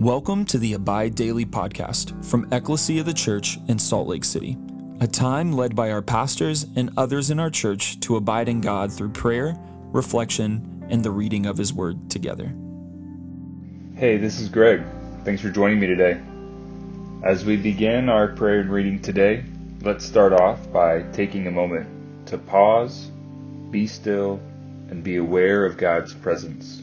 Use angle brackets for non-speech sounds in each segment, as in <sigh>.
Welcome to the Abide Daily podcast from Ecclesia of the Church in Salt Lake City, a time led by our pastors and others in our church to abide in God through prayer, reflection, and the reading of His Word together. Hey, this is Greg. Thanks for joining me today. As we begin our prayer and reading today, let's start off by taking a moment to pause, be still, and be aware of God's presence.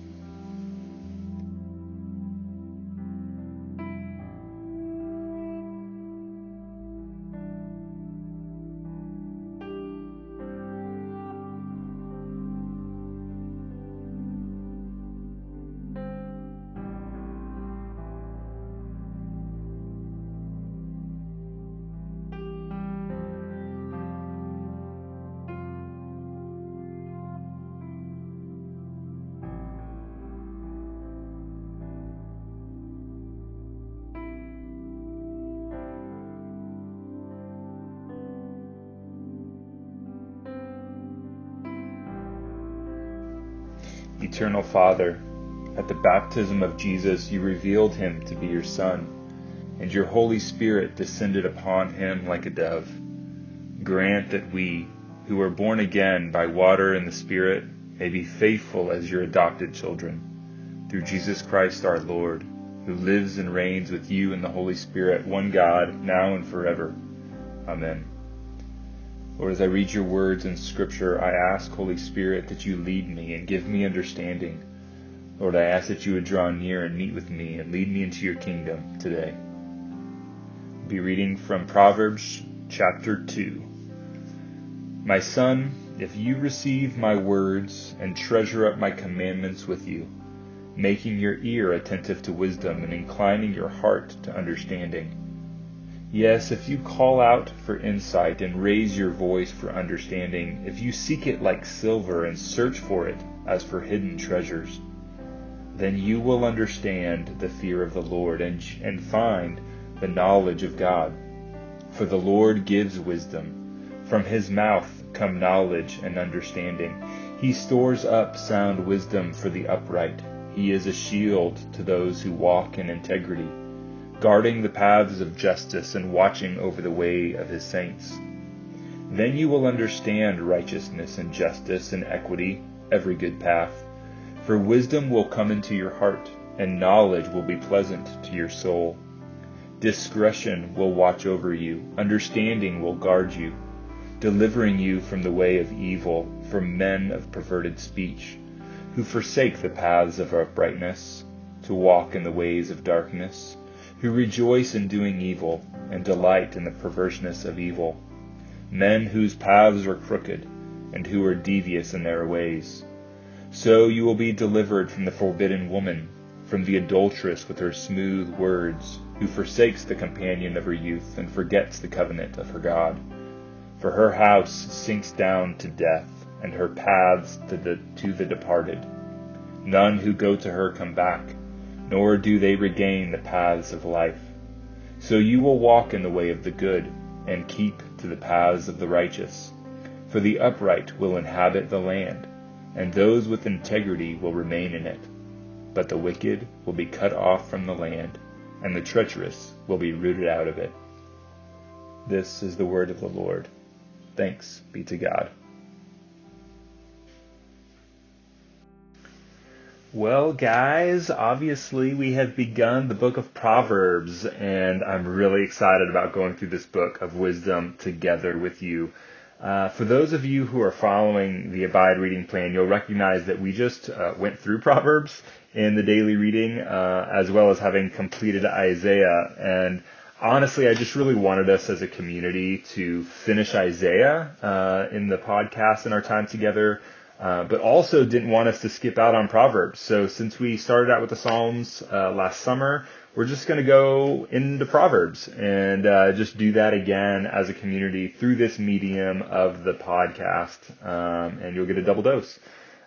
Eternal Father, at the baptism of Jesus you revealed him to be your Son, and your Holy Spirit descended upon him like a dove. Grant that we, who are born again by water and the Spirit, may be faithful as your adopted children. Through Jesus Christ our Lord, who lives and reigns with you in the Holy Spirit, one God, now and forever. Amen. Lord, as I read your words in Scripture, I ask, Holy Spirit, that you lead me and give me understanding. Lord, I ask that you would draw near and meet with me and lead me into your kingdom today. I'll be reading from Proverbs chapter 2. My son, if you receive my words and treasure up my commandments with you, making your ear attentive to wisdom and inclining your heart to understanding, Yes, if you call out for insight and raise your voice for understanding, if you seek it like silver and search for it as for hidden treasures, then you will understand the fear of the Lord and, and find the knowledge of God. For the Lord gives wisdom. From his mouth come knowledge and understanding. He stores up sound wisdom for the upright. He is a shield to those who walk in integrity guarding the paths of justice and watching over the way of his saints. Then you will understand righteousness and justice and equity, every good path. For wisdom will come into your heart, and knowledge will be pleasant to your soul. Discretion will watch over you, understanding will guard you, delivering you from the way of evil, from men of perverted speech, who forsake the paths of uprightness, to walk in the ways of darkness who rejoice in doing evil and delight in the perverseness of evil, men whose paths are crooked and who are devious in their ways. So you will be delivered from the forbidden woman, from the adulteress with her smooth words, who forsakes the companion of her youth and forgets the covenant of her God. For her house sinks down to death, and her paths to the, to the departed. None who go to her come back nor do they regain the paths of life. So you will walk in the way of the good, and keep to the paths of the righteous. For the upright will inhabit the land, and those with integrity will remain in it. But the wicked will be cut off from the land, and the treacherous will be rooted out of it. This is the word of the Lord. Thanks be to God. Well, guys, obviously we have begun the book of Proverbs, and I'm really excited about going through this book of wisdom together with you. Uh, for those of you who are following the Abide reading plan, you'll recognize that we just uh, went through Proverbs in the daily reading, uh, as well as having completed Isaiah. And honestly, I just really wanted us as a community to finish Isaiah uh, in the podcast in our time together uh, but also didn't want us to skip out on Proverbs. So since we started out with the Psalms uh, last summer, we're just going to go into Proverbs and uh, just do that again as a community through this medium of the podcast, um, and you'll get a double dose.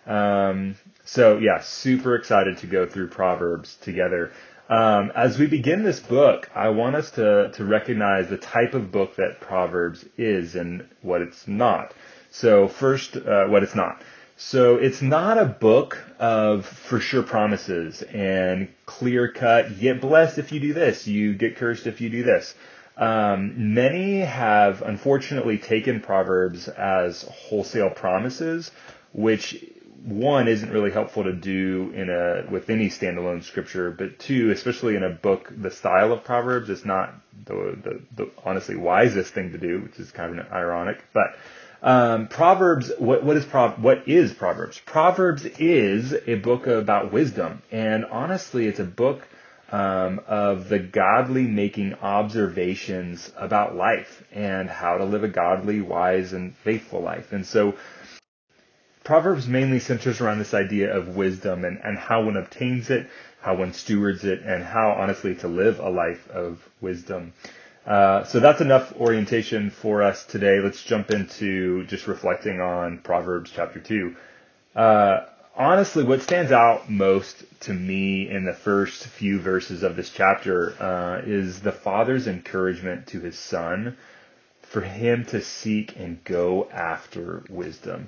Um, so yeah, super excited to go through Proverbs together. Um, as we begin this book, I want us to, to recognize the type of book that Proverbs is and what it's not. So first, uh, what it's not. So it's not a book of for sure promises and clear cut, get blessed if you do this, you get cursed if you do this. Um, many have unfortunately taken Proverbs as wholesale promises, which one isn't really helpful to do in a with any standalone scripture, but two, especially in a book the style of Proverbs, it's not the, the, the honestly wisest thing to do, which is kind of ironic. But um, Proverbs, what, what is Pro, what is Proverbs? Proverbs is a book about wisdom, and honestly, it's a book um, of the godly making observations about life and how to live a godly, wise, and faithful life. And so, Proverbs mainly centers around this idea of wisdom and, and how one obtains it, how one stewards it, and how honestly to live a life of wisdom. Uh, so that's enough orientation for us today. Let's jump into just reflecting on Proverbs chapter 2. Uh, honestly, what stands out most to me in the first few verses of this chapter uh, is the father's encouragement to his son for him to seek and go after wisdom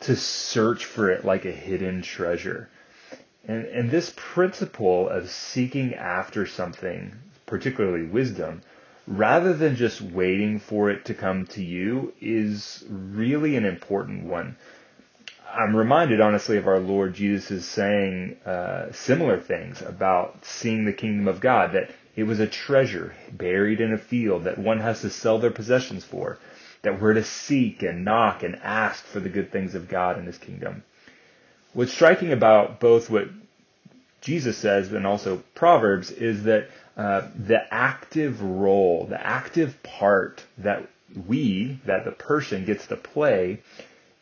to search for it like a hidden treasure. And, and this principle of seeking after something, particularly wisdom, rather than just waiting for it to come to you, is really an important one. I'm reminded, honestly, of our Lord Jesus' saying uh, similar things about seeing the kingdom of God, that it was a treasure buried in a field that one has to sell their possessions for that we're to seek and knock and ask for the good things of God and His kingdom. What's striking about both what Jesus says and also Proverbs is that uh, the active role, the active part that we, that the person gets to play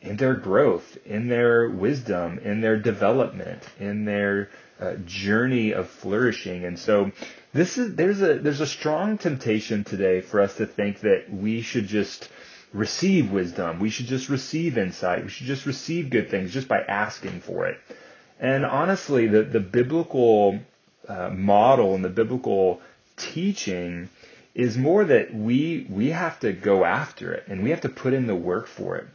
in their growth, in their wisdom, in their development, in their uh, journey of flourishing. And so this is there's a there's a strong temptation today for us to think that we should just receive wisdom. We should just receive insight. We should just receive good things just by asking for it. And honestly, the, the biblical uh, model and the biblical teaching is more that we, we have to go after it and we have to put in the work for it.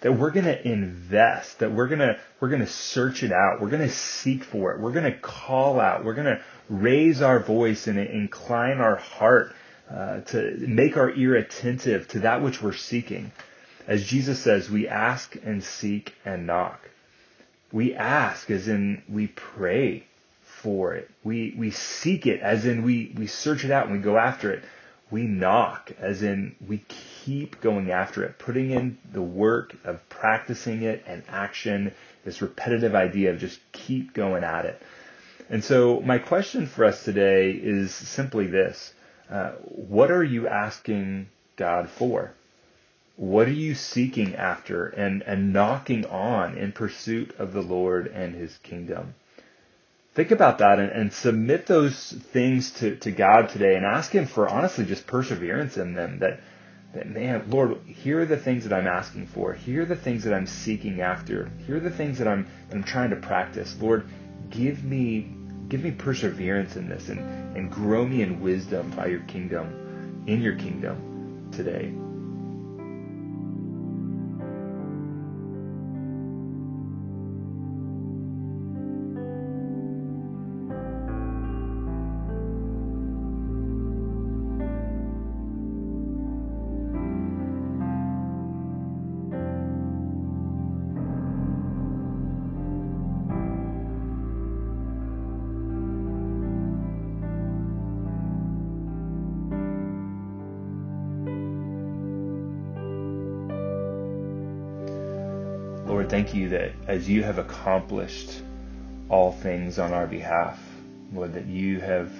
That we're going to invest, that we're going to, we're going to search it out. We're going to seek for it. We're going to call out. We're going to raise our voice and incline our heart uh, to make our ear attentive to that which we're seeking. As Jesus says, we ask and seek and knock. We ask as in we pray for it. We, we seek it as in we, we search it out and we go after it. We knock as in we keep going after it, putting in the work of practicing it and action, this repetitive idea of just keep going at it. And so my question for us today is simply this. Uh, what are you asking God for? What are you seeking after and, and knocking on in pursuit of the Lord and his kingdom? Think about that and, and submit those things to, to God today and ask him for honestly just perseverance in them that that man, Lord, here are the things that I'm asking for. Here are the things that I'm seeking after. Here are the things that I'm that I'm trying to practice. Lord, give me give me perseverance in this and, and grow me in wisdom by your kingdom, in your kingdom today. Lord, thank you that as you have accomplished all things on our behalf, Lord, that you have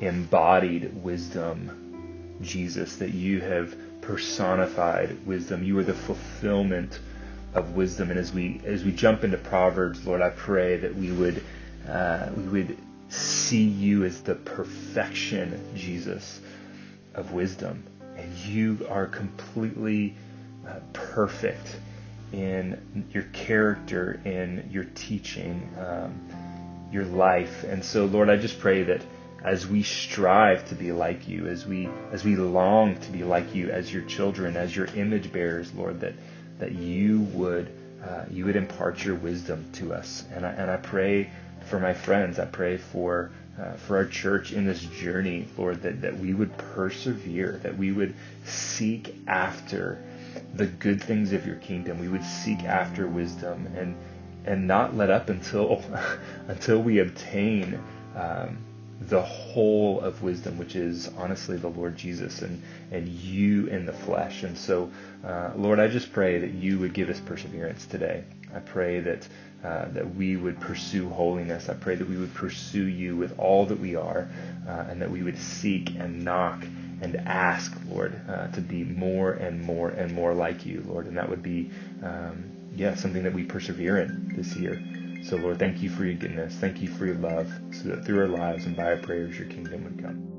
embodied wisdom, Jesus, that you have personified wisdom. You are the fulfillment of wisdom. And as we as we jump into Proverbs, Lord, I pray that we would uh, we would see you as the perfection, Jesus, of wisdom, and you are completely uh, perfect in your character, in your teaching, um, your life. And so, Lord, I just pray that as we strive to be like you, as we as we long to be like you as your children, as your image bearers, Lord, that that you would uh, you would impart your wisdom to us. And I, and I pray for my friends. I pray for uh, for our church in this journey, Lord, that, that we would persevere, that we would seek after the good things of your kingdom. We would seek after wisdom and and not let up until <laughs> until we obtain um, the whole of wisdom, which is honestly the Lord Jesus and, and you in the flesh. And so, uh, Lord, I just pray that you would give us perseverance today. I pray that uh, that we would pursue holiness. I pray that we would pursue you with all that we are, uh, and that we would seek and knock and ask, Lord, uh, to be more and more and more like you, Lord. And that would be, um, yeah, something that we persevere in this year. So, Lord, thank you for your goodness. Thank you for your love, so that through our lives and by our prayers, your kingdom would come.